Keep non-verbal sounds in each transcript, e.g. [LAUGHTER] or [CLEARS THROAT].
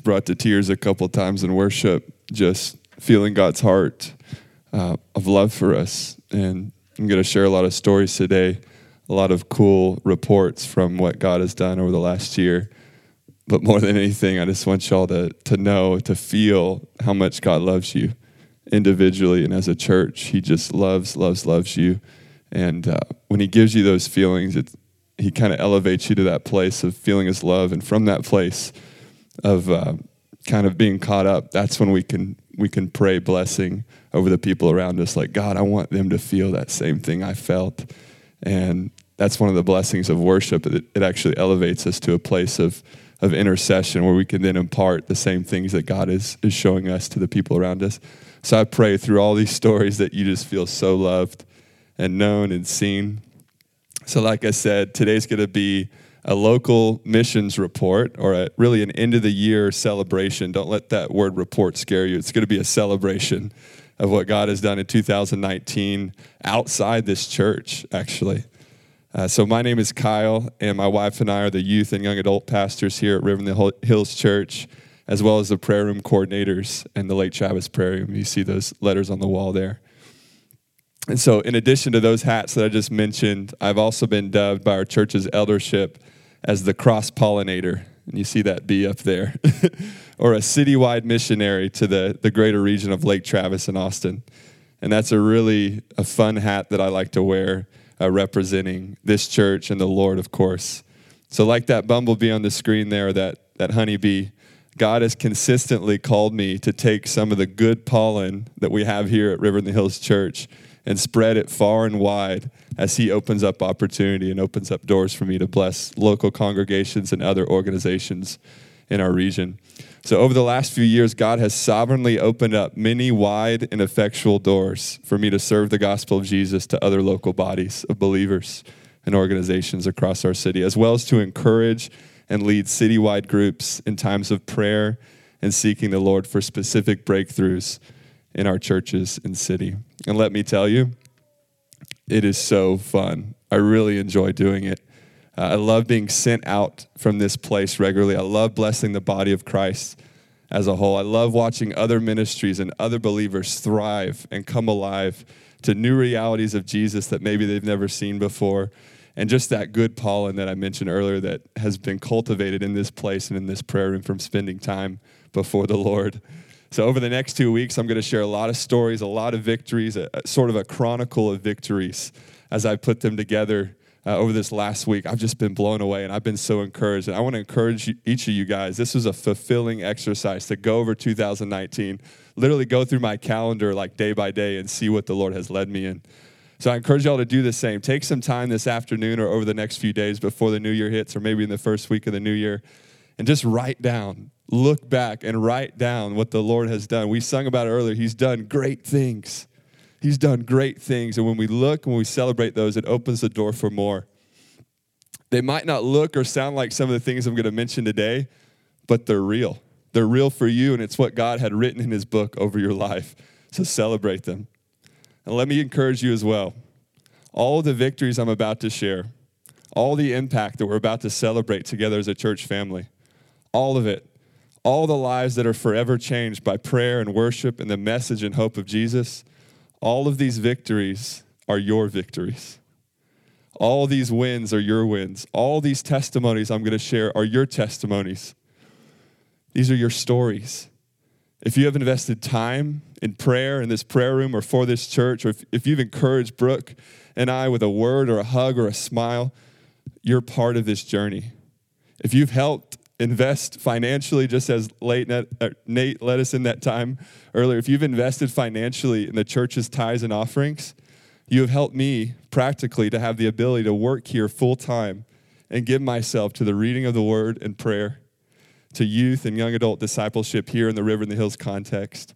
brought to tears a couple times in worship, just feeling God's heart uh, of love for us. And I'm going to share a lot of stories today, a lot of cool reports from what God has done over the last year. But more than anything, I just want y'all to, to know, to feel how much God loves you individually and as a church. He just loves, loves, loves you. And uh, when He gives you those feelings, He kind of elevates you to that place of feeling His love. And from that place of uh, kind of being caught up, that's when we can we can pray blessing over the people around us. Like God, I want them to feel that same thing I felt. And that's one of the blessings of worship. It, it actually elevates us to a place of of intercession where we can then impart the same things that God is, is showing us to the people around us. So I pray through all these stories that you just feel so loved and known and seen. So, like I said, today's going to be a local missions report or a, really an end of the year celebration. Don't let that word report scare you. It's going to be a celebration of what God has done in 2019 outside this church, actually. Uh, so, my name is Kyle, and my wife and I are the youth and young adult pastors here at the Hills Church, as well as the prayer room coordinators and the Lake Travis Prayer Room. You see those letters on the wall there. And so, in addition to those hats that I just mentioned, I've also been dubbed by our church's eldership as the cross pollinator. And you see that bee up there, [LAUGHS] or a citywide missionary to the, the greater region of Lake Travis and Austin. And that's a really a fun hat that I like to wear uh, representing this church and the Lord, of course. So, like that bumblebee on the screen there, that, that honeybee, God has consistently called me to take some of the good pollen that we have here at River in the Hills Church and spread it far and wide as He opens up opportunity and opens up doors for me to bless local congregations and other organizations in our region. So, over the last few years, God has sovereignly opened up many wide and effectual doors for me to serve the gospel of Jesus to other local bodies of believers and organizations across our city, as well as to encourage and lead citywide groups in times of prayer and seeking the Lord for specific breakthroughs in our churches and city. And let me tell you, it is so fun. I really enjoy doing it. Uh, I love being sent out from this place regularly. I love blessing the body of Christ as a whole. I love watching other ministries and other believers thrive and come alive to new realities of Jesus that maybe they've never seen before. And just that good pollen that I mentioned earlier that has been cultivated in this place and in this prayer room from spending time before the Lord. So, over the next two weeks, I'm going to share a lot of stories, a lot of victories, a, a sort of a chronicle of victories as I put them together uh, over this last week. I've just been blown away and I've been so encouraged. And I want to encourage you, each of you guys. This was a fulfilling exercise to go over 2019, literally go through my calendar like day by day and see what the Lord has led me in. So I encourage y'all to do the same. Take some time this afternoon or over the next few days before the new year hits, or maybe in the first week of the new year, and just write down, look back and write down what the Lord has done. We sung about it earlier. He's done great things. He's done great things. And when we look, when we celebrate those, it opens the door for more. They might not look or sound like some of the things I'm going to mention today, but they're real. They're real for you, and it's what God had written in His book over your life. So celebrate them. And let me encourage you as well. All the victories I'm about to share, all the impact that we're about to celebrate together as a church family, all of it, all the lives that are forever changed by prayer and worship and the message and hope of Jesus, all of these victories are your victories. All these wins are your wins. All these testimonies I'm going to share are your testimonies. These are your stories. If you have invested time in prayer in this prayer room or for this church, or if, if you've encouraged Brooke and I with a word or a hug or a smile, you're part of this journey. If you've helped invest financially, just as late uh, Nate led us in that time earlier, if you've invested financially in the church's tithes and offerings, you have helped me practically to have the ability to work here full time and give myself to the reading of the word and prayer, to youth and young adult discipleship here in the River in the Hills context,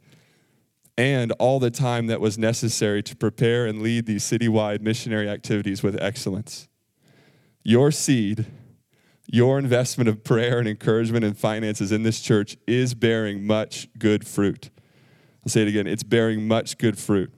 and all the time that was necessary to prepare and lead these citywide missionary activities with excellence. Your seed your investment of prayer and encouragement and finances in this church is bearing much good fruit. I'll say it again it's bearing much good fruit.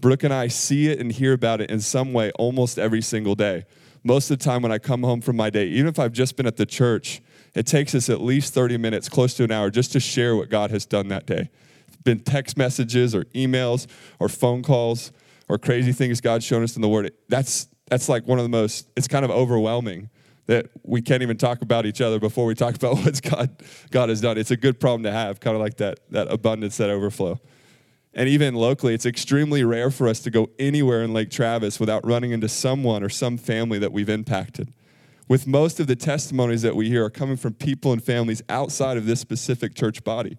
Brooke and I see it and hear about it in some way almost every single day. Most of the time, when I come home from my day, even if I've just been at the church it takes us at least 30 minutes, close to an hour, just to share what God has done that day. It's been text messages or emails or phone calls or crazy things God's shown us in the Word. That's, that's like one of the most, it's kind of overwhelming that we can't even talk about each other before we talk [LAUGHS] about what God, God has done. It's a good problem to have, kind of like that, that abundance, that overflow. And even locally, it's extremely rare for us to go anywhere in Lake Travis without running into someone or some family that we've impacted. With most of the testimonies that we hear are coming from people and families outside of this specific church body.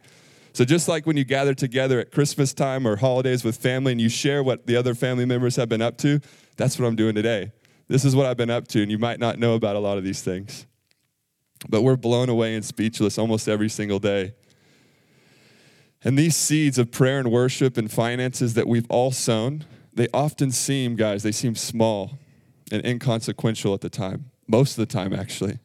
So, just like when you gather together at Christmas time or holidays with family and you share what the other family members have been up to, that's what I'm doing today. This is what I've been up to, and you might not know about a lot of these things. But we're blown away and speechless almost every single day and these seeds of prayer and worship and finances that we've all sown, they often seem, guys, they seem small and inconsequential at the time, most of the time, actually.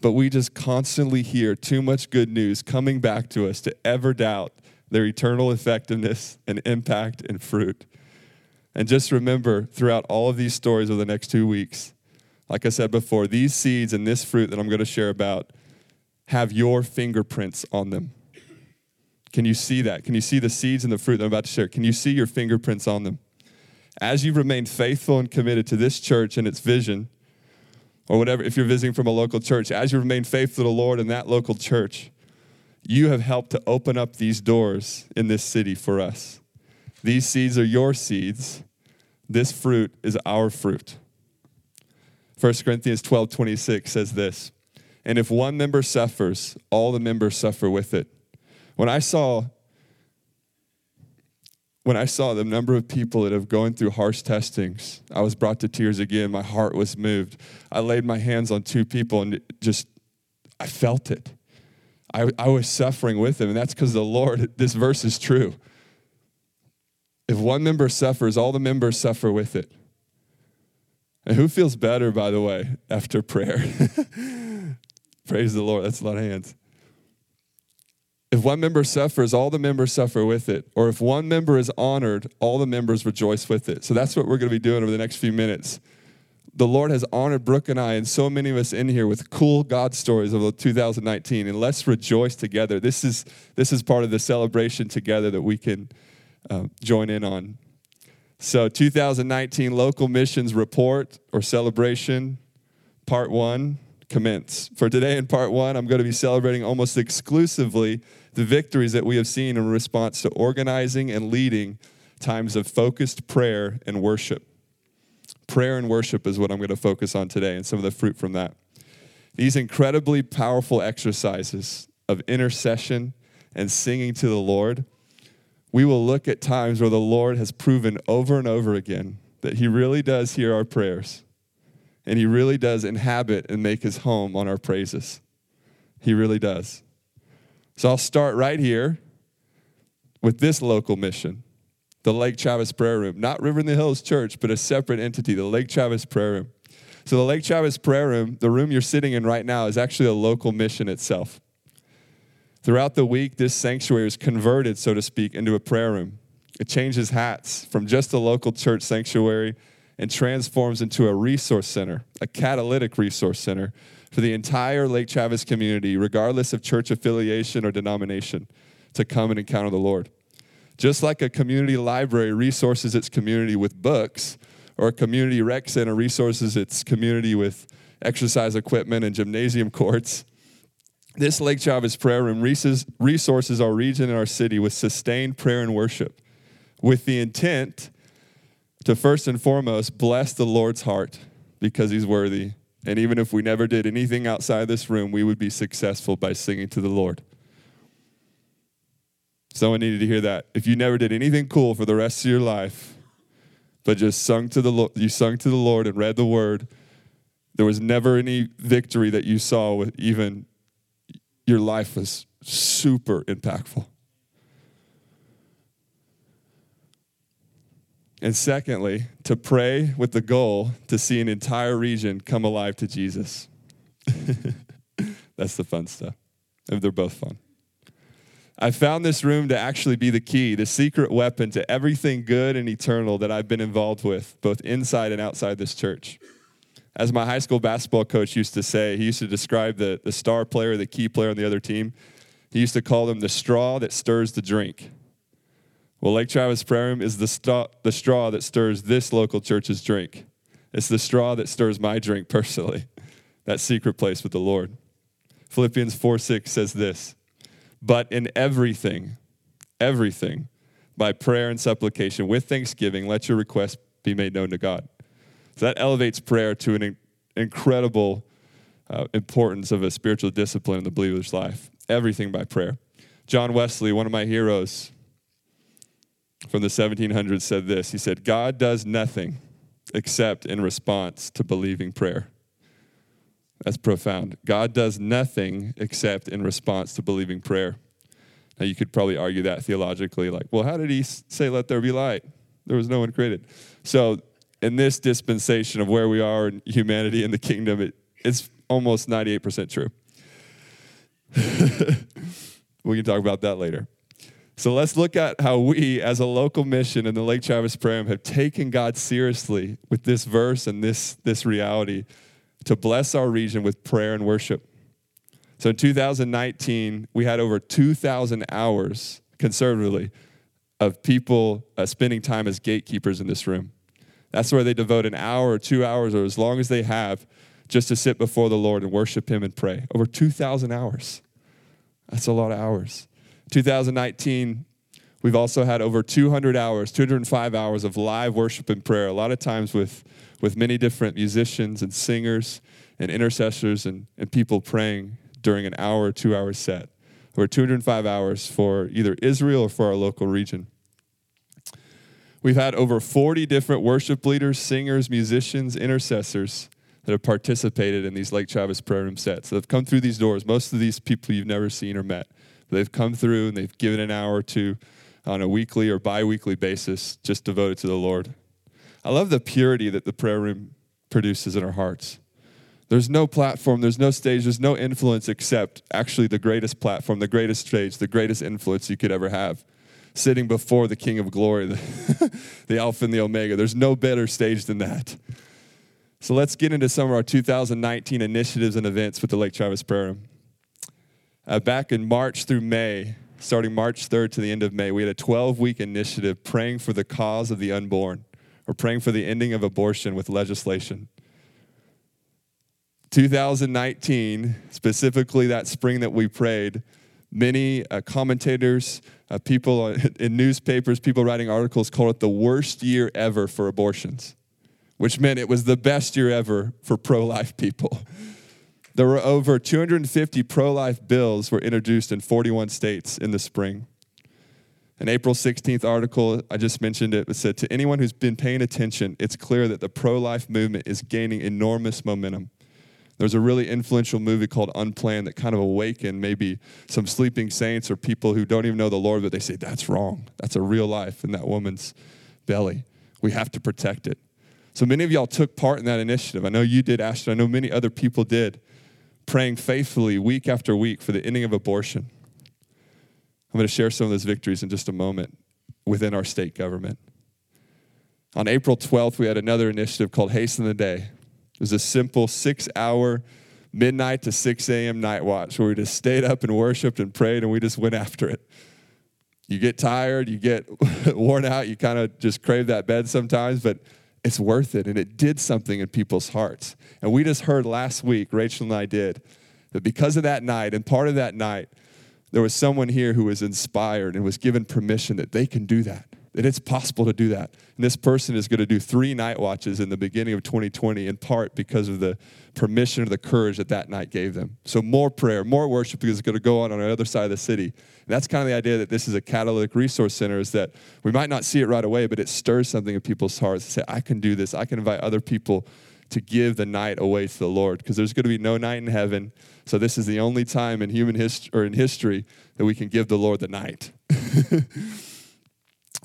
But we just constantly hear too much good news coming back to us to ever doubt their eternal effectiveness and impact and fruit. And just remember throughout all of these stories over the next two weeks, like I said before, these seeds and this fruit that I'm going to share about have your fingerprints on them. Can you see that? Can you see the seeds and the fruit that I'm about to share? Can you see your fingerprints on them? As you've remained faithful and committed to this church and its vision, or whatever, if you're visiting from a local church, as you remain faithful to the Lord in that local church, you have helped to open up these doors in this city for us. These seeds are your seeds. This fruit is our fruit. 1 Corinthians 12 26 says this And if one member suffers, all the members suffer with it. When I saw when I saw the number of people that have gone through harsh testings, I was brought to tears again. My heart was moved. I laid my hands on two people and just I felt it. I, I was suffering with them, and that's because the Lord, this verse is true. If one member suffers, all the members suffer with it. And who feels better, by the way, after prayer? [LAUGHS] Praise the Lord. That's a lot of hands. If one member suffers, all the members suffer with it. Or if one member is honored, all the members rejoice with it. So that's what we're going to be doing over the next few minutes. The Lord has honored Brooke and I, and so many of us in here with cool God stories of 2019. And let's rejoice together. This is, this is part of the celebration together that we can uh, join in on. So, 2019 local missions report or celebration, part one commence. For today, in part one, I'm going to be celebrating almost exclusively the victories that we have seen in response to organizing and leading times of focused prayer and worship. Prayer and worship is what I'm going to focus on today and some of the fruit from that. These incredibly powerful exercises of intercession and singing to the Lord, we will look at times where the Lord has proven over and over again that He really does hear our prayers and He really does inhabit and make His home on our praises. He really does. So I'll start right here with this local mission the Lake Travis Prayer Room. Not River in the Hills Church, but a separate entity, the Lake Travis Prayer Room. So, the Lake Travis Prayer Room, the room you're sitting in right now, is actually a local mission itself. Throughout the week, this sanctuary is converted, so to speak, into a prayer room. It changes hats from just a local church sanctuary and transforms into a resource center, a catalytic resource center for the entire Lake Travis community, regardless of church affiliation or denomination, to come and encounter the Lord. Just like a community library resources its community with books, or a community rec center resources its community with exercise equipment and gymnasium courts, this Lake Travis prayer room resources our region and our city with sustained prayer and worship with the intent to first and foremost bless the Lord's heart because he's worthy. And even if we never did anything outside this room, we would be successful by singing to the Lord. Someone needed to hear that. If you never did anything cool for the rest of your life, but just sung to the Lord, you sung to the Lord and read the word, there was never any victory that you saw with even your life was super impactful. And secondly, to pray with the goal to see an entire region come alive to Jesus. [LAUGHS] That's the fun stuff. They're both fun. I found this room to actually be the key, the secret weapon to everything good and eternal that I've been involved with, both inside and outside this church. As my high school basketball coach used to say, he used to describe the, the star player, the key player on the other team. He used to call them the straw that stirs the drink. Well, Lake Travis Prayer Room is the, st- the straw that stirs this local church's drink. It's the straw that stirs my drink personally, [LAUGHS] that secret place with the Lord. Philippians 4 6 says this But in everything, everything, by prayer and supplication, with thanksgiving, let your requests be made known to God. So that elevates prayer to an in- incredible uh, importance of a spiritual discipline in the believer's life. Everything by prayer. John Wesley, one of my heroes from the 1700s, said this He said, God does nothing except in response to believing prayer. That's profound. God does nothing except in response to believing prayer. Now, you could probably argue that theologically, like, well, how did he say, let there be light? There was no one created. So, in this dispensation of where we are in humanity and the kingdom, it, it's almost 98% true. [LAUGHS] we can talk about that later. So let's look at how we, as a local mission in the Lake Travis Prayer have taken God seriously with this verse and this, this reality to bless our region with prayer and worship. So in 2019, we had over 2,000 hours, conservatively, of people uh, spending time as gatekeepers in this room. That's where they devote an hour or two hours or as long as they have just to sit before the Lord and worship Him and pray. Over 2,000 hours. That's a lot of hours. 2019, we've also had over 200 hours, 205 hours of live worship and prayer, a lot of times with, with many different musicians and singers and intercessors and, and people praying during an hour or two hour set. Over 205 hours for either Israel or for our local region. We've had over 40 different worship leaders, singers, musicians, intercessors that have participated in these Lake Travis prayer room sets. That have come through these doors. Most of these people you've never seen or met. They've come through and they've given an hour or two on a weekly or bi weekly basis just devoted to the Lord. I love the purity that the prayer room produces in our hearts. There's no platform, there's no stage, there's no influence except actually the greatest platform, the greatest stage, the greatest influence you could ever have. Sitting before the King of Glory, [LAUGHS] the, the Alpha and the Omega. There's no better stage than that. So let's get into some of our 2019 initiatives and events with the Lake Travis Prayer Room. Uh, back in March through May, starting March 3rd to the end of May, we had a 12 week initiative praying for the cause of the unborn or praying for the ending of abortion with legislation. 2019, specifically that spring that we prayed, many uh, commentators, uh, people [LAUGHS] in newspapers, people writing articles called it the worst year ever for abortions, which meant it was the best year ever for pro life people. [LAUGHS] There were over 250 pro life bills were introduced in 41 states in the spring. An April 16th article, I just mentioned it, it said To anyone who's been paying attention, it's clear that the pro life movement is gaining enormous momentum. There's a really influential movie called Unplanned that kind of awakened maybe some sleeping saints or people who don't even know the Lord, but they say, that's wrong. That's a real life in that woman's belly. We have to protect it. So many of y'all took part in that initiative. I know you did, Ashton. I know many other people did, praying faithfully week after week for the ending of abortion. I'm going to share some of those victories in just a moment within our state government. On April 12th, we had another initiative called Hasten the Day. It was a simple six hour midnight to 6 a.m. night watch where we just stayed up and worshiped and prayed and we just went after it. You get tired, you get [LAUGHS] worn out, you kind of just crave that bed sometimes, but it's worth it. And it did something in people's hearts. And we just heard last week, Rachel and I did, that because of that night and part of that night, there was someone here who was inspired and was given permission that they can do that that it's possible to do that. And this person is going to do three night watches in the beginning of 2020, in part because of the permission or the courage that that night gave them. So, more prayer, more worship is going to go on on the other side of the city. And that's kind of the idea that this is a catalytic resource center, is that we might not see it right away, but it stirs something in people's hearts to say, I can do this. I can invite other people to give the night away to the Lord because there's going to be no night in heaven. So this is the only time in human history or in history that we can give the Lord the night. [LAUGHS]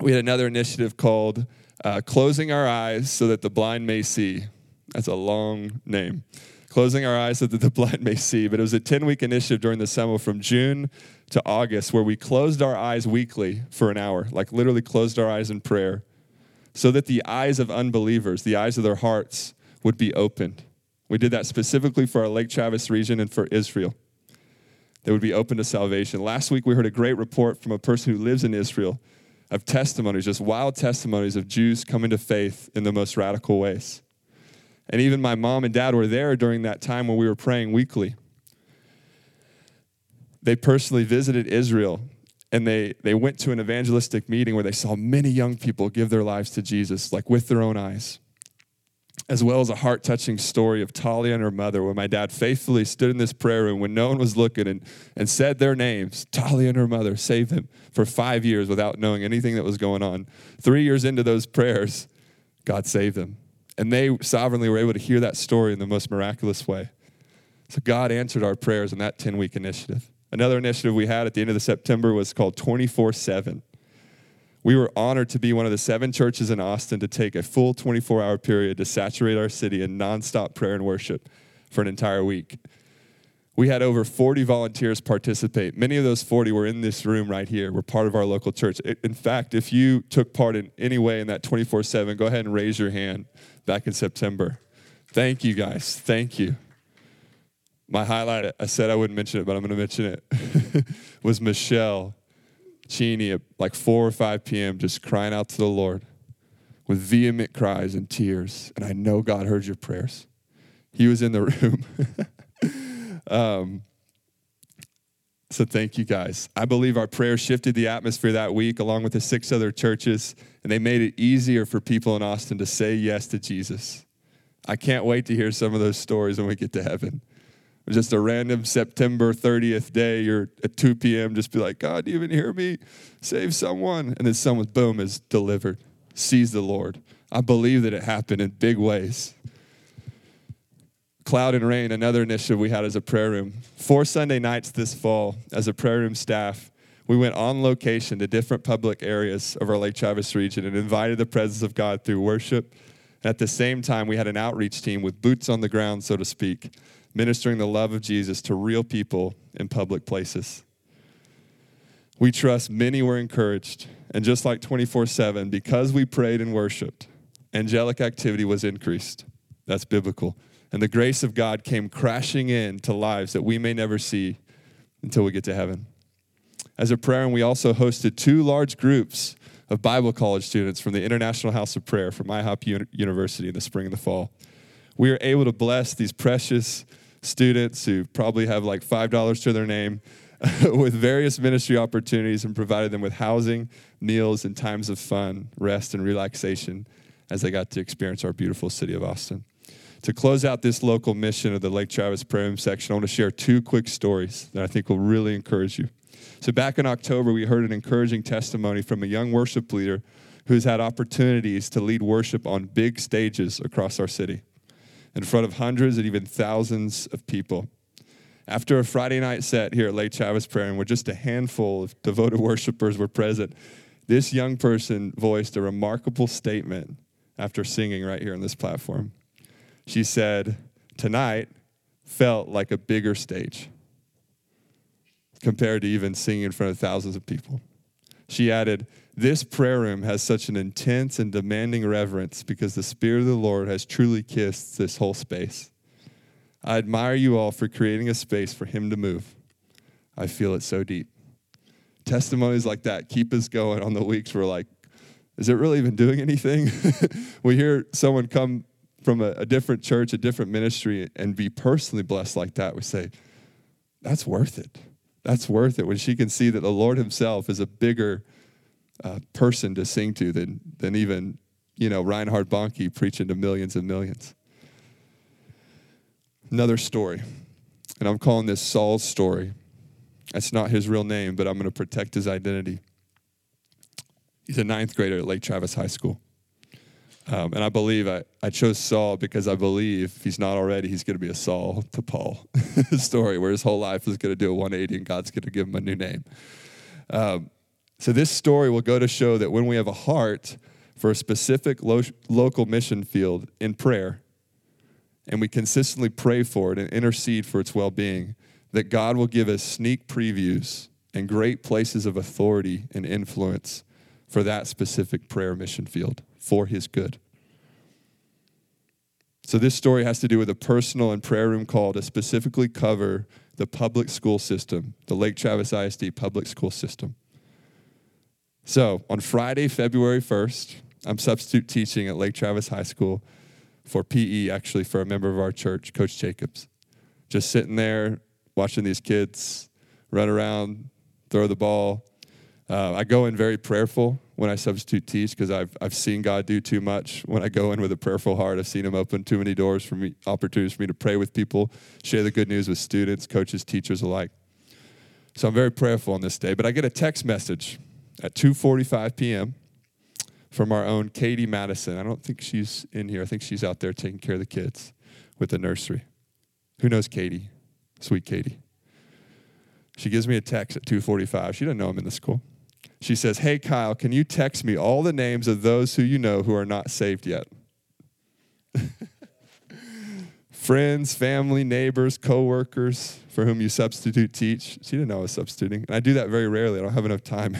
we had another initiative called uh, Closing Our Eyes So That the Blind May See. That's a long name. Closing Our Eyes So That the [LAUGHS] Blind May See. But it was a 10 week initiative during the summer from June to August where we closed our eyes weekly for an hour, like literally closed our eyes in prayer, so that the eyes of unbelievers, the eyes of their hearts, would be opened. We did that specifically for our Lake Travis region and for Israel. They would be open to salvation. Last week, we heard a great report from a person who lives in Israel of testimonies, just wild testimonies of Jews coming to faith in the most radical ways. And even my mom and dad were there during that time when we were praying weekly. They personally visited Israel and they, they went to an evangelistic meeting where they saw many young people give their lives to Jesus, like with their own eyes as well as a heart touching story of Talia and her mother, where my dad faithfully stood in this prayer room when no one was looking and, and said their names Talia and her mother, saved them for five years without knowing anything that was going on. Three years into those prayers, God saved them. And they sovereignly were able to hear that story in the most miraculous way. So God answered our prayers in that 10 week initiative. Another initiative we had at the end of the September was called 24 7 we were honored to be one of the seven churches in Austin to take a full 24 hour period to saturate our city in nonstop prayer and worship for an entire week. We had over 40 volunteers participate. Many of those 40 were in this room right here. We're part of our local church. In fact, if you took part in any way in that 24 7, go ahead and raise your hand back in September. Thank you guys. Thank you. My highlight, I said I wouldn't mention it, but I'm going to mention it, [LAUGHS] was Michelle Cheney at like 4 or 5 p.m., just crying out to the Lord with vehement cries and tears. And I know God heard your prayers. He was in the [LAUGHS] room. um, so thank you guys. I believe our prayer shifted the atmosphere that week along with the six other churches, and they made it easier for people in Austin to say yes to Jesus. I can't wait to hear some of those stories when we get to heaven just a random September 30th day, you're at 2 p.m., just be like, God, do you even hear me? Save someone. And then someone, boom, is delivered, sees the Lord. I believe that it happened in big ways. Cloud and Rain, another initiative we had as a prayer room. Four Sunday nights this fall, as a prayer room staff, we went on location to different public areas of our Lake Travis region and invited the presence of God through worship. And at the same time, we had an outreach team with boots on the ground, so to speak, ministering the love of Jesus to real people in public places. We trust many were encouraged, and just like 24 7, because we prayed and worshiped, angelic activity was increased. That's biblical. And the grace of God came crashing in to lives that we may never see until we get to heaven. As a prayer, and we also hosted two large groups of Bible college students from the International House of Prayer from IHOP University in the spring and the fall. We are able to bless these precious students who probably have like $5 to their name [LAUGHS] with various ministry opportunities and provided them with housing, meals, and times of fun, rest, and relaxation as they got to experience our beautiful city of Austin. To close out this local mission of the Lake Travis Prayer Room section, I want to share two quick stories that I think will really encourage you. So, back in October, we heard an encouraging testimony from a young worship leader who's had opportunities to lead worship on big stages across our city in front of hundreds and even thousands of people. After a Friday night set here at Lake Travis Prayer, and where just a handful of devoted [LAUGHS] worshipers were present, this young person voiced a remarkable statement after singing right here on this platform. She said, Tonight felt like a bigger stage compared to even singing in front of thousands of people. She added, This prayer room has such an intense and demanding reverence because the Spirit of the Lord has truly kissed this whole space. I admire you all for creating a space for Him to move. I feel it so deep. Testimonies like that keep us going on the weeks we're like, is it really even doing anything? [LAUGHS] we hear someone come from a, a, different church, a different ministry, and be personally blessed like that. We say, that's worth it that's worth it when she can see that the Lord Himself is a bigger uh, person to sing to than, than even, you know, Reinhard Bonnke preaching to millions and millions. Another story, and I'm calling this Saul's story. That's not his real name, but I'm going to protect his identity. He's a ninth grader at Lake Travis High School. Um, and I believe I, I chose Saul because I believe if he's not already, he's going to be a Saul to Paul [LAUGHS] story where his whole life is going to do a 180 and God's going to give him a new name. Um, so this story will go to show that when we have a heart for a specific lo- local mission field in prayer, and we consistently pray for it and intercede for its well being, that God will give us sneak previews and great places of authority and influence for that specific prayer mission field for his good. So, this story has to do with a personal and prayer room call to specifically cover the public school system, the Lake Travis ISD public school system. So, on Friday, February 1st, I'm substitute teaching at Lake Travis High School for PE, actually, for a member of our church, Coach Jacobs. Just sitting there watching these kids run around, throw the ball. Uh, I go in very prayerful when I substitute teach because I've, I've seen God do too much. When I go in with a prayerful heart, I've seen Him open too many doors for me, opportunities for me to pray with people, share the good news with students, coaches, teachers alike. So I'm very prayerful on this day. But I get a text message at 2:45 p.m. from our own Katie Madison. I don't think she's in here. I think she's out there taking care of the kids with the nursery. Who knows Katie? Sweet Katie. She gives me a text at 2:45. She doesn't know I'm in the school. She says, "Hey Kyle, can you text me all the names of those who you know who are not saved yet?" Friends, family, neighbors, coworkers for whom you substitute teach. She didn't know I was substituting. And I do that very rarely. I don't have enough time.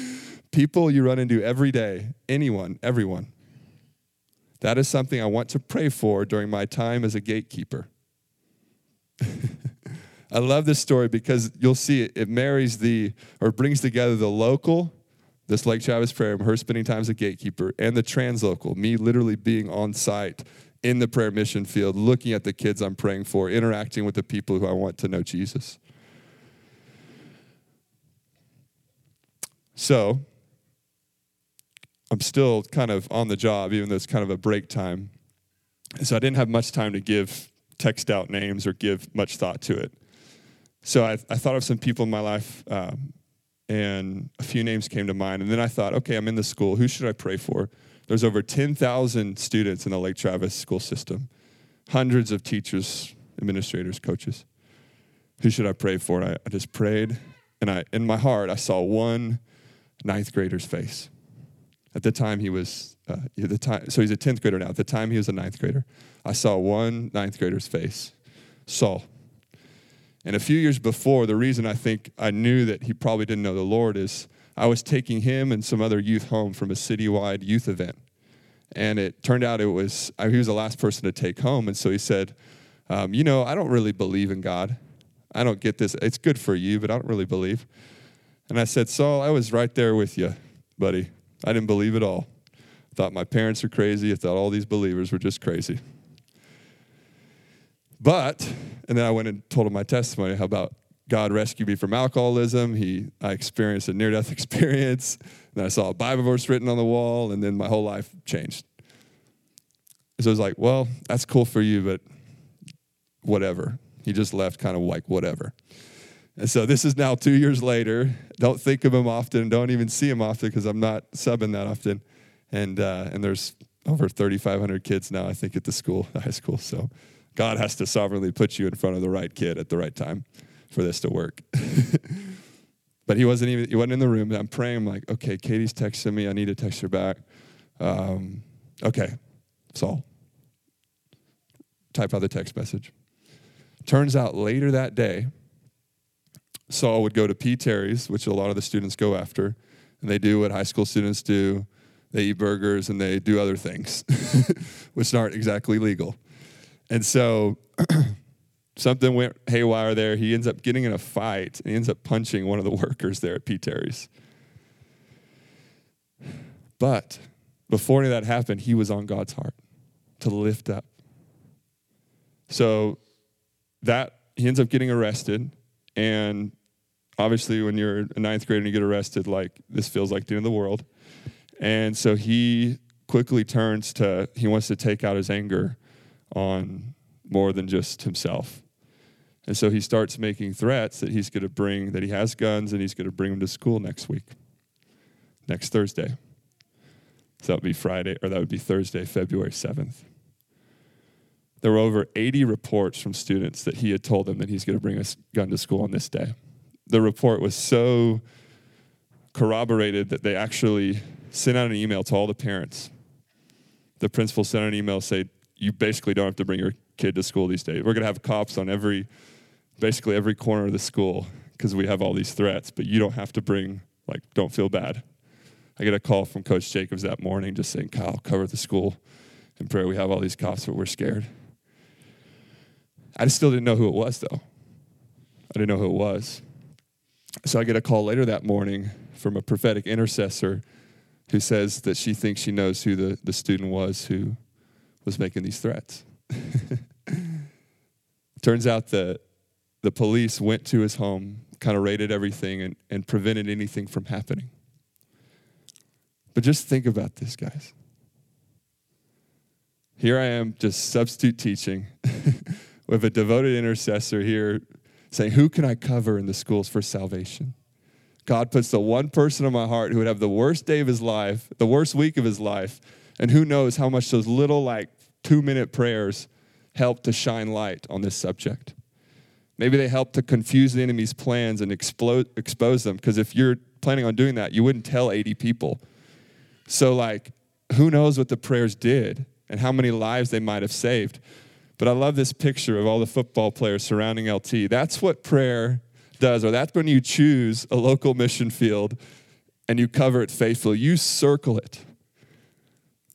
[LAUGHS] People you run into every day, anyone, everyone. That is something I want to pray for during my time as a gatekeeper. [LAUGHS] I love this story because you'll see it, it marries the, or brings together the local, this Lake Travis prayer, her spending time as a gatekeeper, and the translocal, me literally being on site in the prayer mission field, looking at the kids I'm praying for, interacting with the people who I want to know Jesus. So, I'm still kind of on the job, even though it's kind of a break time. So, I didn't have much time to give text out names or give much thought to it. So I, I thought of some people in my life, um, and a few names came to mind. And then I thought, okay, I'm in the school. Who should I pray for? There's over 10,000 students in the Lake Travis school system, hundreds of teachers, administrators, coaches. Who should I pray for? I, I just prayed, and I, in my heart, I saw one ninth grader's face. At the time, he was uh, the time, so he's a 10th grader now. At the time, he was a ninth grader. I saw one ninth grader's face, Saul. And a few years before, the reason I think I knew that he probably didn't know the Lord is I was taking him and some other youth home from a citywide youth event. And it turned out it was, he was the last person to take home. And so he said, um, You know, I don't really believe in God. I don't get this. It's good for you, but I don't really believe. And I said, Saul, I was right there with you, buddy. I didn't believe at all. I thought my parents were crazy. I thought all these believers were just crazy. But, and then I went and told him my testimony how about God rescued me from alcoholism. He, I experienced a near death [LAUGHS] experience. And I saw a Bible verse written on the wall, and then my whole life changed. So I was like, well, that's cool for you, but whatever. He just left kind of like whatever. And so this is now two years later. Don't think of him often. Don't even see him often because I'm not subbing that often. And, uh, and there's over 3,500 kids now, I think, at the school, the high school. So God has to sovereignly put you in front of the right kid at the right time for this to work. [LAUGHS] but he wasn't even he wasn't in the room. I'm praying. I'm like, okay, Katie's texting me. I need to text her back. Um, okay, Saul. Type out the text message. Turns out later that day, Saul would go to P. Terry's, which a lot of the students go after, and they do what high school students do. They eat burgers and they do other things, [LAUGHS] which aren't exactly legal. And so [CLEARS THROAT] something went haywire there. He ends up getting in a fight and he ends up punching one of the workers there at P. Terry's. But before any of that happened, he was on God's heart to lift up. So that he ends up getting arrested. And obviously, when you're a ninth grader and you get arrested, like this feels like the end of the world. And so he quickly turns to, he wants to take out his anger on more than just himself. And so he starts making threats that he's going to bring, that he has guns and he's going to bring them to school next week, next Thursday. So that would be Friday, or that would be Thursday, February 7th. There were over 80 reports from students that he had told them that he's going to bring a gun to school on this day. The report was so corroborated that they actually sent out an email to all the parents. The principal sent out an email saying, you basically don't have to bring your kid to school these days. We're going to have cops on every, basically every corner of the school because we have all these threats, but you don't have to bring, like, don't feel bad. I get a call from Coach Jacobs that morning just saying, Kyle, cover the school. in prayer. We have all these cops, but we're scared. I just still didn't know who it was, though. I didn't know who it was. So I get a call later that morning from a prophetic intercessor who says that she thinks she knows who the, the student was who was making these threats. [LAUGHS] Turns out that the police went to his home, kind of raided everything, and, and prevented anything from happening. But just think about this, guys. Here I am, just substitute teaching [LAUGHS] with a devoted intercessor here saying, Who can I cover in the schools for salvation? God puts the one person in my heart who would have the worst day of his life, the worst week of his life, and who knows how much those little, like, two minute prayers help to shine light on this subject. Maybe they help to confuse the enemy's plans and explode, expose them, because if you're planning on doing that, you wouldn't tell 80 people. So, like, who knows what the prayers did and how many lives they might have saved. But I love this picture of all the football players surrounding LT. That's what prayer does, or that's when you choose a local mission field and you cover it faithfully. You circle it.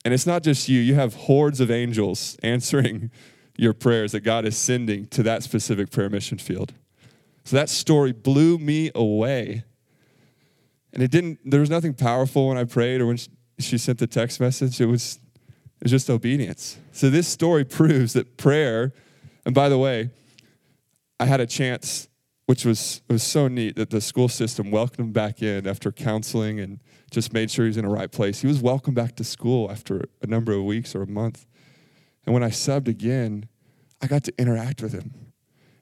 And it's not just you, you have hordes of angels answering your prayers that God is sending to that specific prayer mission field. So that story blew me away. And it didn't, there was nothing powerful when I prayed or when she sent the text message. It was is just obedience. So this story [LAUGHS] proves that prayer, and by the way, I had a chance, which was it was so neat that the school system welcomed him back in after counseling and just made sure he was in the right place. He was welcomed back to school after a number of weeks or a month. And when I subbed again, I got to interact with him.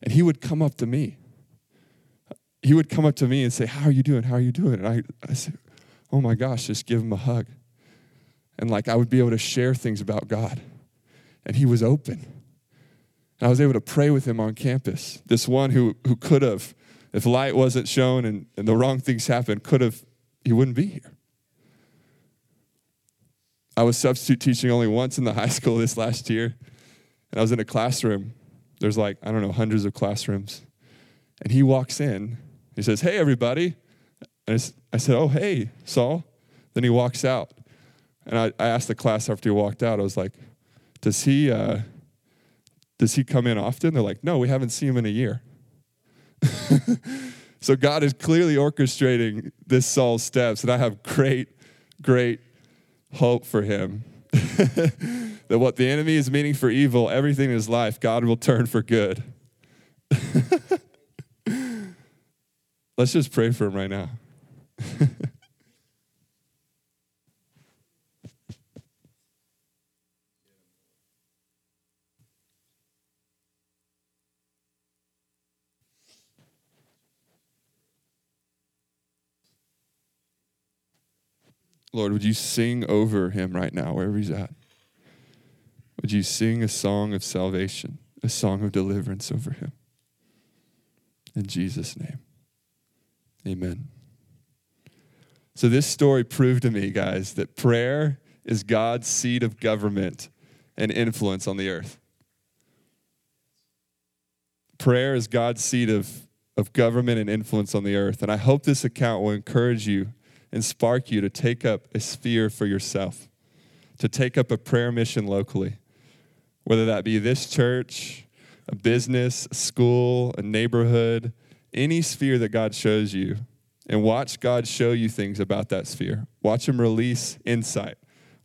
And he would come up to me. He would come up to me and say, How are you doing? How are you doing? And I, I said, Oh my gosh, just give him a hug and like I would be able to share things about God. And he was open. And I was able to pray with him on campus. This one who, who could have, if light wasn't shown and, and the wrong things happened, could have, he wouldn't be here. I was substitute teaching only once in the high school this last year. And I was in a classroom. There's like, I don't know, hundreds of classrooms. And he walks in. He says, Hey, everybody. And I said, Oh, hey, Saul. Then he walks out. And I, I asked the class after he walked out, I was like, does he, uh, does he come in often? They're like, no, we haven't seen him in a year. [LAUGHS] so God is clearly orchestrating this Saul's steps, and I have great, great hope for him. [LAUGHS] that what the enemy is meaning for evil, everything in his life, God will turn for good. [LAUGHS] Let's just pray for him right now. [LAUGHS] Lord, would you sing over him right now, wherever he's at? Would you sing a song of salvation, a song of deliverance over him? In Jesus' name, amen. So, this story proved to me, guys, that prayer is God's seat of government and influence on the earth. Prayer is God's seat of, of government and influence on the earth. And I hope this account will encourage you and spark you to take up a sphere for yourself, to take up a prayer mission locally, whether that be this church, a business, a school, a neighborhood, any sphere that God shows you, and watch God show you things about that sphere. Watch Him release insight.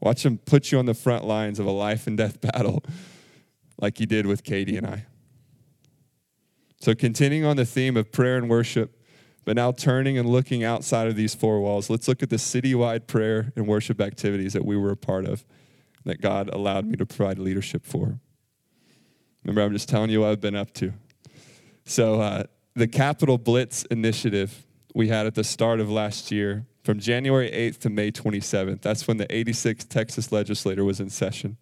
Watch Him put you on the front lines of a life and death [LAUGHS] battle like He did with Katie and I. So, continuing on the theme of prayer and worship, but now turning and looking outside of these four walls, let's look at the citywide prayer and worship activities that we were a part of, that God allowed me to provide leadership for. Remember, I'm just telling you what I've been up to. So, uh, the Capital Blitz initiative we had at the start of last year, from January 8th to May 27th, that's when the 86th Texas legislature was in session.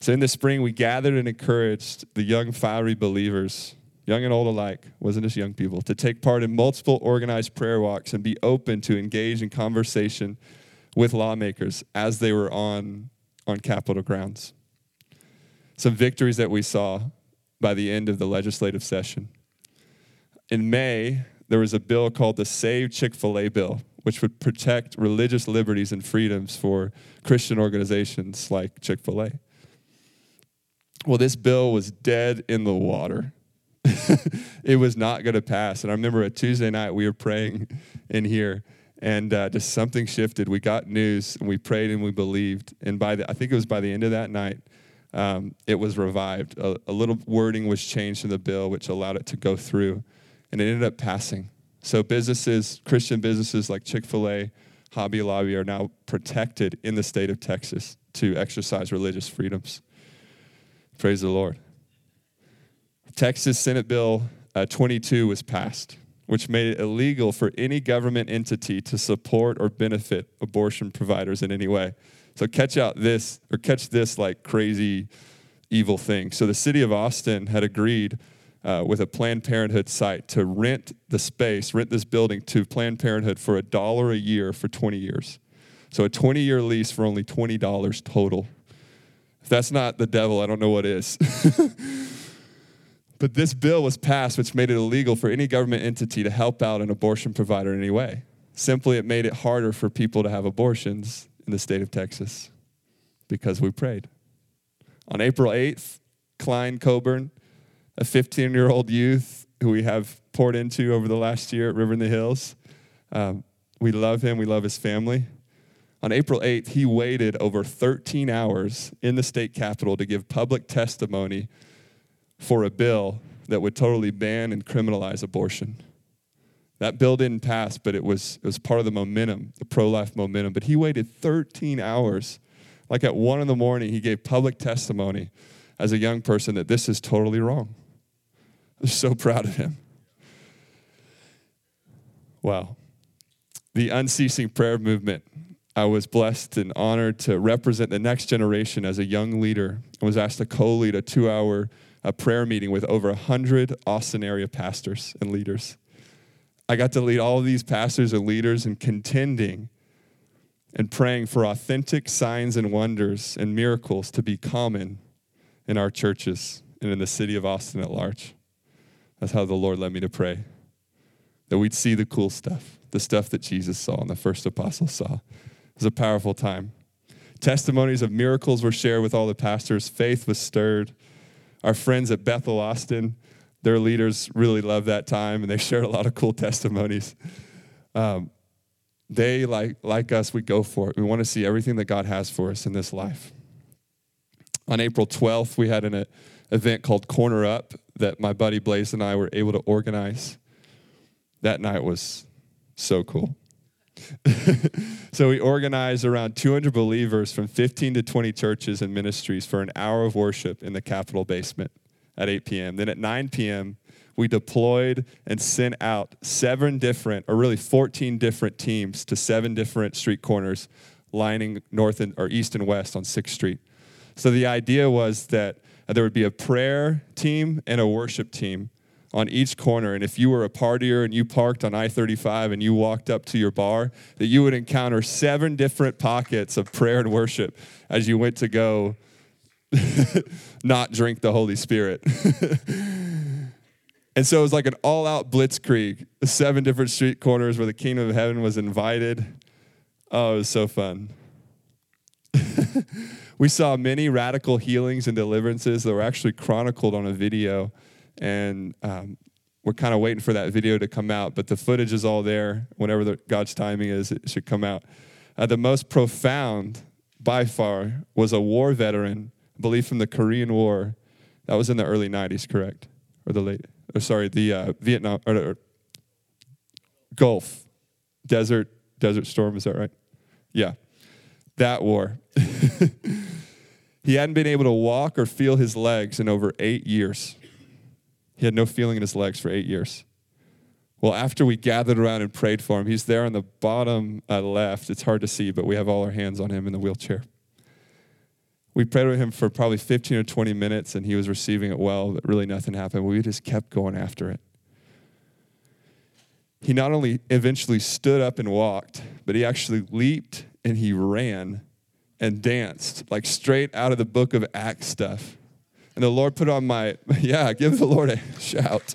So, in the spring, we gathered and encouraged the young, fiery believers young and old alike, wasn't just young people, to take part in multiple organized prayer walks and be open to engage in conversation with lawmakers as they were on, on Capitol grounds. Some victories that we saw by the end of the legislative session. In May, there was a bill called the Save Chick fil A bill, which would protect religious liberties and freedoms for Christian organizations like Chick fil A. Well, this bill was dead in the water. [LAUGHS] it was not going to pass. And I remember a Tuesday night we were praying in here, and uh, just something shifted. We got news, and we prayed and we believed. And by the, I think it was by the end of that night, um, it was revived. A, a little wording was changed in the bill, which allowed it to go through, and it ended up passing. So businesses, Christian businesses like Chick Fil A, Hobby Lobby, are now protected in the state of Texas to exercise religious freedoms. Praise the Lord. Texas Senate Bill uh, 22 was passed, which made it illegal for any government entity to support or benefit abortion providers in any way. So catch out this, or catch this like crazy evil thing. So the city of Austin had agreed uh, with a Planned Parenthood site to rent the space, rent this building to Planned Parenthood for a dollar a year for 20 years. So a 20 year lease for only $20 total. If that's not the devil, I don't know what is. [LAUGHS] but this bill was passed, which made it illegal for any government entity to help out an abortion provider in any way. Simply, it made it harder for people to have abortions in the state of Texas because we prayed. On April 8th, Klein Coburn, a 15 year old youth who we have poured into over the last year at River in the Hills, um, we love him, we love his family. On April 8th, he waited over 13 hours in the state capitol to give public testimony for a bill that would totally ban and criminalize abortion. That bill didn't pass, but it was, it was part of the momentum, the pro life momentum. But he waited 13 hours. Like at one in the morning, he gave public testimony as a young person that this is totally wrong. [LAUGHS] I'm so proud of him. Wow. The unceasing prayer movement I was blessed and honored to represent the next generation as a young leader. I was asked to co lead a two hour prayer meeting with over 100 Austin area pastors and leaders. I got to lead all of these pastors and leaders in contending and praying for authentic signs and wonders and miracles to be common in our churches and in the city of Austin at large. That's how the Lord led me to pray. That we'd see the cool stuff, the stuff that Jesus saw and the first apostles saw It was a powerful time. Testimonies of miracles were shared with all the pastors. Faith was stirred. Our friends at Bethel Austin, their leaders really loved that time and they shared a lot of cool testimonies. Um, they, like, like us, we go for it. We want to see everything that God has for us in this life. On April 12th, we had an uh, event called Corner Up that my buddy Blaze and I were able to organize. That night was so cool. [LAUGHS] so we organized around 200 believers from 15 to 20 churches and ministries for an hour of worship in the Capitol basement at 8 p.m. Then at 9 p.m., we deployed and sent out seven different, or really 14 different teams to seven different street corners lining north and, or east and west on 6th Street. So the idea was that there would be a prayer team and a worship team on each corner. And if you were a partier and you parked on I 35 and you walked up to your bar, that you would encounter seven different pockets of prayer and worship as you went to go [LAUGHS] not drink the Holy Spirit. [LAUGHS] and so it was like an all out blitzkrieg, seven different street corners where the kingdom of heaven was invited. Oh, it was so fun. [LAUGHS] we saw many radical healings and deliverances that were actually chronicled on a video and um, we're kind of waiting for that video to come out, but the footage is all there. Whenever the, God's timing is, it should come out. Uh, the most profound, by far, was a war veteran, I believe from the Korean War. That was in the early 90s, correct? Or the late, or sorry, the uh, Vietnam, or, or Gulf, Desert, Desert Storm, is that right? Yeah, that war. [LAUGHS] he hadn't been able to walk or feel his legs in over eight years. He had no feeling in his legs for eight years. Well, after we gathered around and prayed for him, he's there on the bottom uh, left. It's hard to see, but we have all our hands on him in the wheelchair. We prayed with him for probably 15 or 20 minutes, and he was receiving it well, but really nothing happened. We just kept going after it. He not only eventually stood up and walked, but he actually leaped and he ran and danced, like straight out of the book of Acts stuff. And the Lord put on my, [LAUGHS] yeah, give the Lord a shout.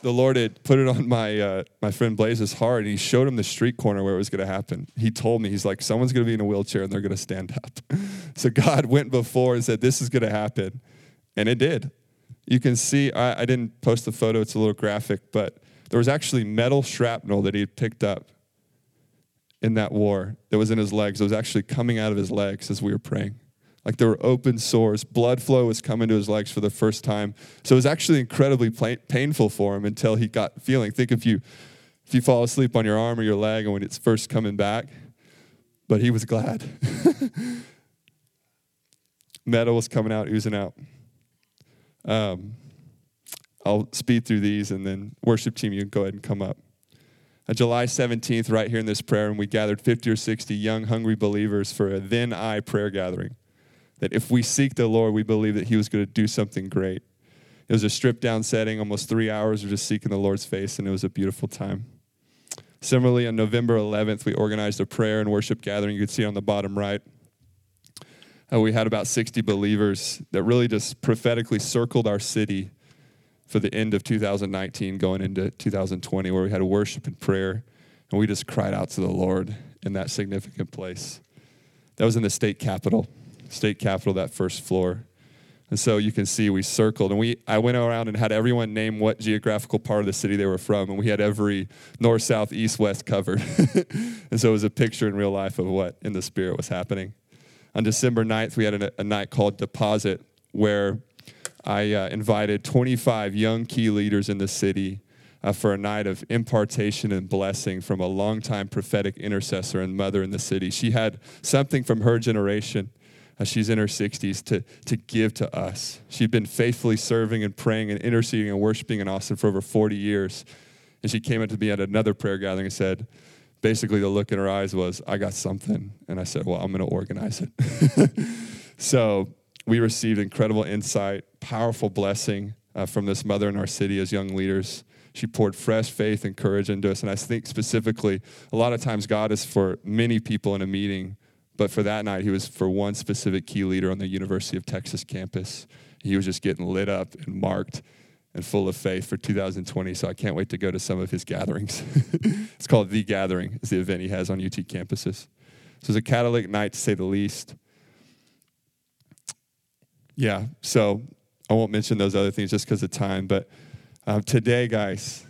the Lord had put it on my uh, my friend Blaze's heart. And he showed him the street corner where it was going to happen. He told me, he's like, someone's going to be in a wheelchair and they're going to stand up. [LAUGHS] so God went before and said, this is going to happen, and it did. You can see. I, I didn't post the photo; it's a little graphic, but there was actually metal shrapnel that he had picked up in that war that was in his legs. It was actually coming out of his legs as we were praying. Like there were open sores. Blood flow was coming to his legs for the first time. So it was actually incredibly painful for him until he got feeling. Think if you if you fall asleep on your arm or your leg and when it's first coming back. But he was glad. [LAUGHS] Metal was coming out, oozing out. Um, I'll speed through these and then worship team, you can go ahead and come up. On July 17th, right here in this prayer, and we gathered 50 or 60 young, hungry believers for a then I prayer gathering that if we seek the Lord, we believe that He was going to do something great. It was a stripped down setting, almost three hours of just seeking the Lord's face, and it was a beautiful time. Similarly, on November 11th, we organized a prayer and worship gathering. You can see on the bottom right. Uh, we had about 60 believers that really just prophetically circled our city for the end of 2019, going into 2020, where we had a worship and prayer, and we just cried out to the Lord in that significant place. That was in the state capitol state capitol, that first floor. And so you can see we circled and we I went around and had everyone name what geographical part of the city they were from and we had every north, south, east, west covered. [LAUGHS] and so it was a picture in real life of what in the spirit was happening. On December 9th, we had a, a night called Deposit where I uh, invited 25 young key leaders in the city uh, for a night of impartation and blessing from a longtime prophetic intercessor and mother in the city. She had something from her generation as she's in her 60s to, to give to us. She'd been faithfully serving and praying and interceding and worshiping in Austin for over 40 years. And she came up to me at another prayer gathering and said, basically, the look in her eyes was, I got something. And I said, Well, I'm going to organize it. [LAUGHS] so we received incredible insight, powerful blessing uh, from this mother in our city as young leaders. She poured fresh faith and courage into us. And I think specifically, a lot of times God is for many people in a meeting but for that night, he was for one specific key leader on the University of Texas campus. He was just getting lit up and marked and full of faith for 2020. So I can't wait to go to some of his gatherings. [LAUGHS] it's called The Gathering, is the event he has on UT campuses. So it's a catalytic night to say the least. Yeah, so I won't mention those other things just because of time. But um, today, guys,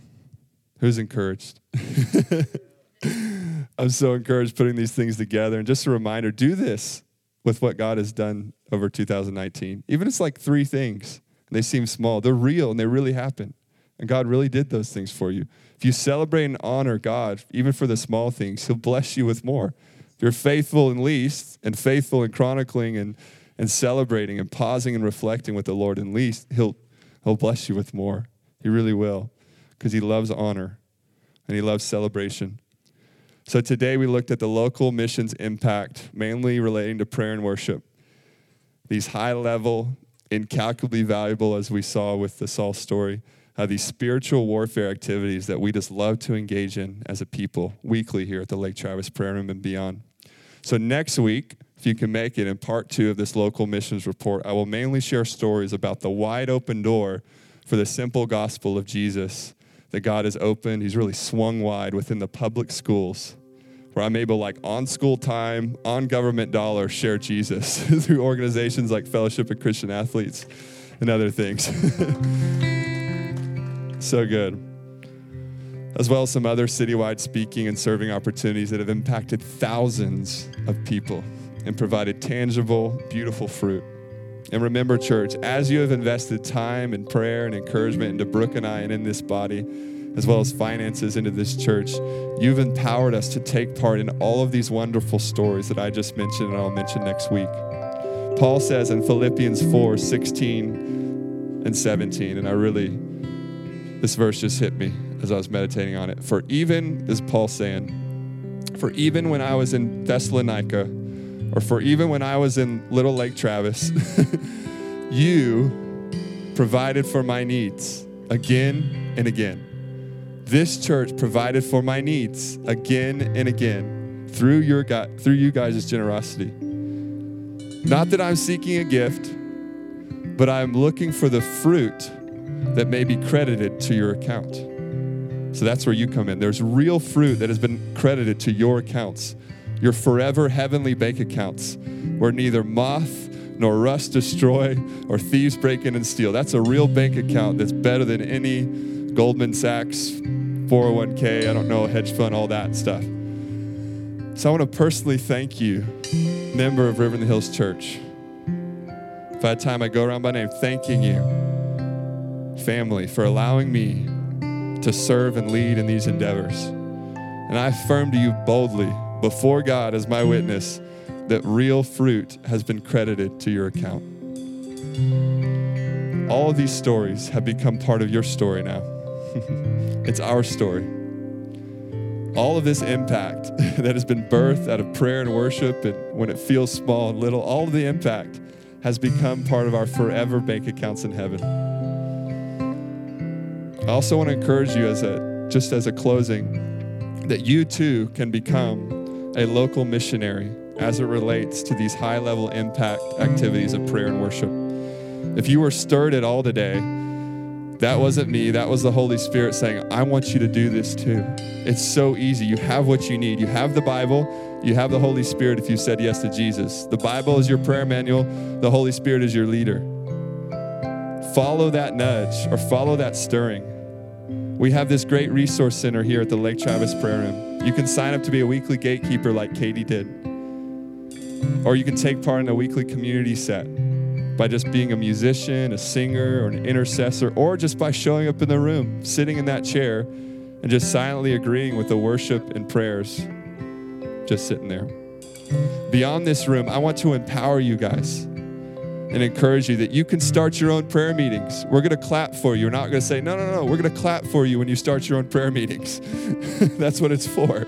who's encouraged? [LAUGHS] I'm so encouraged putting these things together. And just a reminder do this with what God has done over 2019. Even it's like three things, they seem small, they're real and they really happen. And God really did those things for you. If you celebrate and honor God, even for the small things, He'll bless you with more. If you're faithful in least and faithful in chronicling and, and celebrating and pausing and reflecting with the Lord in least, He'll, he'll bless you with more. He really will because He loves honor and He loves celebration. So today we looked at the local missions impact, mainly relating to prayer and worship. These high level, incalculably valuable, as we saw with the Saul story, uh, these spiritual warfare activities that we just love to engage in as a people weekly here at the Lake Travis Prayer Room and beyond. So next week, if you can make it in part two of this local missions report, I will mainly share stories about the wide open door for the simple gospel of Jesus that God has opened. He's really swung wide within the public schools where I'm able, like on school time, on government dollar, share Jesus [LAUGHS] through organizations like Fellowship of Christian Athletes and other things. [LAUGHS] so good. As well as some other citywide speaking and serving opportunities that have impacted thousands of people and provided tangible, beautiful fruit. And remember, church, as you have invested time and prayer and encouragement into Brooke and I and in this body, as well as finances into this church, you've empowered us to take part in all of these wonderful stories that I just mentioned and I'll mention next week. Paul says in Philippians 4 16 and 17, and I really, this verse just hit me as I was meditating on it. For even, is Paul saying, for even when I was in Thessalonica, or for even when I was in Little Lake Travis, [LAUGHS] you provided for my needs again and again. This church provided for my needs again and again through your through you guys' generosity. Not that I'm seeking a gift, but I'm looking for the fruit that may be credited to your account. So that's where you come in. There's real fruit that has been credited to your accounts, your forever heavenly bank accounts, where neither moth nor rust destroy or thieves break in and steal. That's a real bank account that's better than any Goldman Sachs 401k, I don't know, hedge fund, all that stuff. So I want to personally thank you, member of River in the Hills Church. If I had time, I'd go around by name thanking you, family, for allowing me to serve and lead in these endeavors. And I affirm to you boldly, before God as my mm. witness, that real fruit has been credited to your account. All of these stories have become part of your story now. [LAUGHS] it's our story. All of this impact [LAUGHS] that has been birthed out of prayer and worship, and when it feels small and little, all of the impact has become part of our forever bank accounts in heaven. I also want to encourage you as a just as a closing that you too can become a local missionary as it relates to these high level impact activities of prayer and worship. If you were stirred at all today, that wasn't me. That was the Holy Spirit saying, I want you to do this too. It's so easy. You have what you need. You have the Bible, you have the Holy Spirit if you said yes to Jesus. The Bible is your prayer manual, the Holy Spirit is your leader. Follow that nudge or follow that stirring. We have this great resource center here at the Lake Travis Prayer Room. You can sign up to be a weekly gatekeeper like Katie did. Or you can take part in a weekly community set by just being a musician, a singer, or an intercessor, or just by showing up in the room, sitting in that chair, and just silently agreeing with the worship and prayers, just sitting there. Beyond this room, I want to empower you guys and encourage you that you can start your own prayer meetings. We're going to clap for you. We're not going to say, no, no, no. We're going to clap for you when you start your own prayer meetings. [LAUGHS] That's what it's for.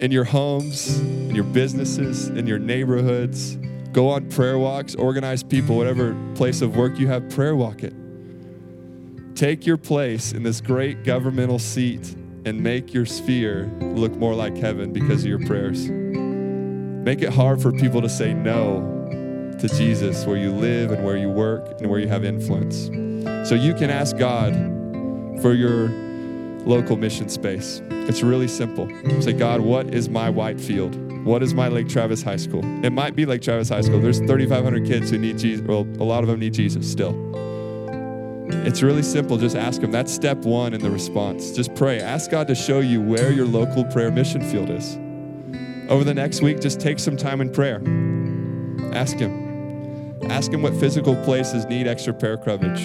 In your homes, in your businesses, in your neighborhoods, Go on prayer walks, organize people, whatever place of work you have, prayer walk it. Take your place in this great governmental seat and make your sphere look more like heaven because of your prayers. Make it hard for people to say no to Jesus where you live and where you work and where you have influence. So you can ask God for your local mission space. It's really simple. Say, God, what is my white field? What is my Lake Travis High School? It might be Lake Travis High School. There's 3,500 kids who need Jesus. Well, a lot of them need Jesus still. It's really simple. Just ask Him. That's step one in the response. Just pray. Ask God to show you where your local prayer mission field is. Over the next week, just take some time in prayer. Ask Him. Ask Him what physical places need extra prayer coverage.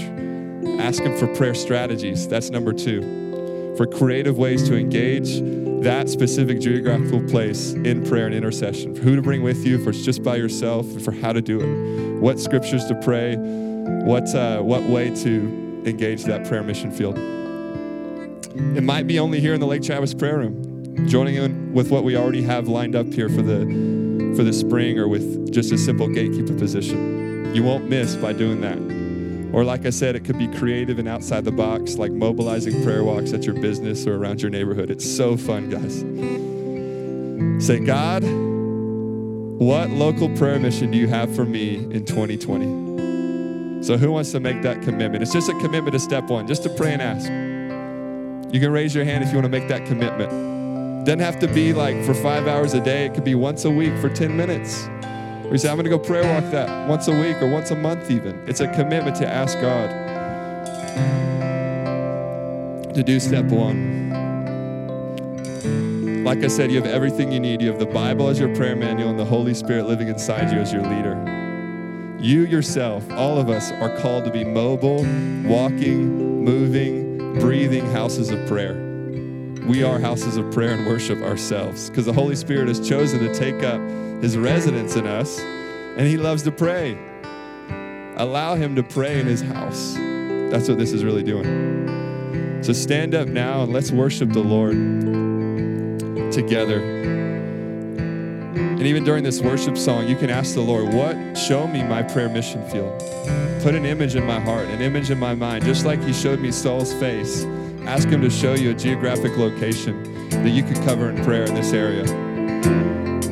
Ask Him for prayer strategies. That's number two. For creative ways to engage that specific geographical place in prayer and intercession, for who to bring with you, for it's just by yourself, and for how to do it, what scriptures to pray, what, uh, what way to engage that prayer mission field. It might be only here in the Lake Travis prayer room, joining in with what we already have lined up here for the for the spring or with just a simple gatekeeper position. You won't miss by doing that. Or, like I said, it could be creative and outside the box, like mobilizing prayer walks at your business or around your neighborhood. It's so fun, guys. Say, God, what local prayer mission do you have for me in 2020? So, who wants to make that commitment? It's just a commitment to step one, just to pray and ask. You can raise your hand if you want to make that commitment. Doesn't have to be like for five hours a day, it could be once a week for 10 minutes. Or you say, I'm going to go prayer walk that once a week or once a month, even. It's a commitment to ask God to do step one. Like I said, you have everything you need. You have the Bible as your prayer manual and the Holy Spirit living inside you as your leader. You yourself, all of us, are called to be mobile, walking, moving, breathing houses of prayer. We are houses of prayer and worship ourselves because the Holy Spirit has chosen to take up his residence in us, and he loves to pray. Allow him to pray in his house. That's what this is really doing. So stand up now and let's worship the Lord together. And even during this worship song, you can ask the Lord, What? Show me my prayer mission field. Put an image in my heart, an image in my mind, just like He showed me Saul's face. Ask Him to show you a geographic location that you could cover in prayer in this area.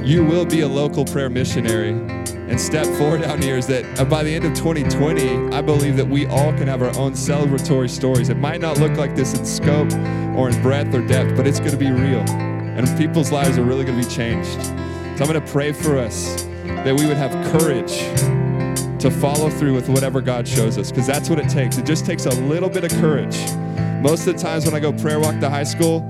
You will be a local prayer missionary. And step four down here is that uh, by the end of 2020, I believe that we all can have our own celebratory stories. It might not look like this in scope or in breadth or depth, but it's going to be real. And people's lives are really going to be changed. So I'm going to pray for us that we would have courage to follow through with whatever God shows us, because that's what it takes. It just takes a little bit of courage. Most of the times when I go prayer walk to high school,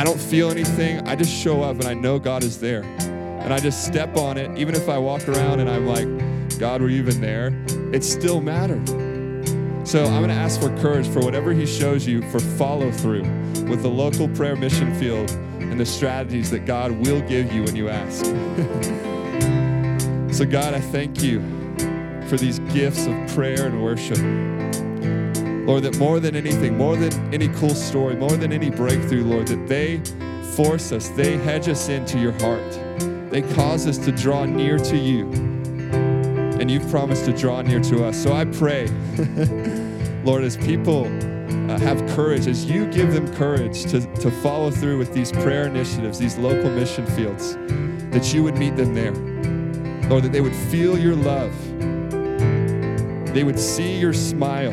I don't feel anything. I just show up and I know God is there. And I just step on it. Even if I walk around and I'm like, God, were you even there? It still mattered. So I'm going to ask for courage for whatever He shows you for follow through with the local prayer mission field and the strategies that God will give you when you ask. [LAUGHS] so, God, I thank you for these gifts of prayer and worship. Lord, that more than anything, more than any cool story, more than any breakthrough, Lord, that they force us, they hedge us into your heart. They cause us to draw near to you. And you've promised to draw near to us. So I pray, [LAUGHS] Lord, as people uh, have courage, as you give them courage to, to follow through with these prayer initiatives, these local mission fields, that you would meet them there. Lord, that they would feel your love they would see your smile.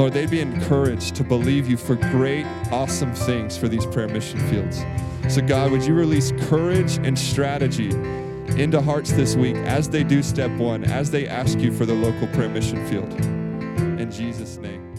Lord, they'd be encouraged to believe you for great, awesome things for these prayer mission fields. So, God, would you release courage and strategy into hearts this week as they do step one, as they ask you for the local prayer mission field? In Jesus' name.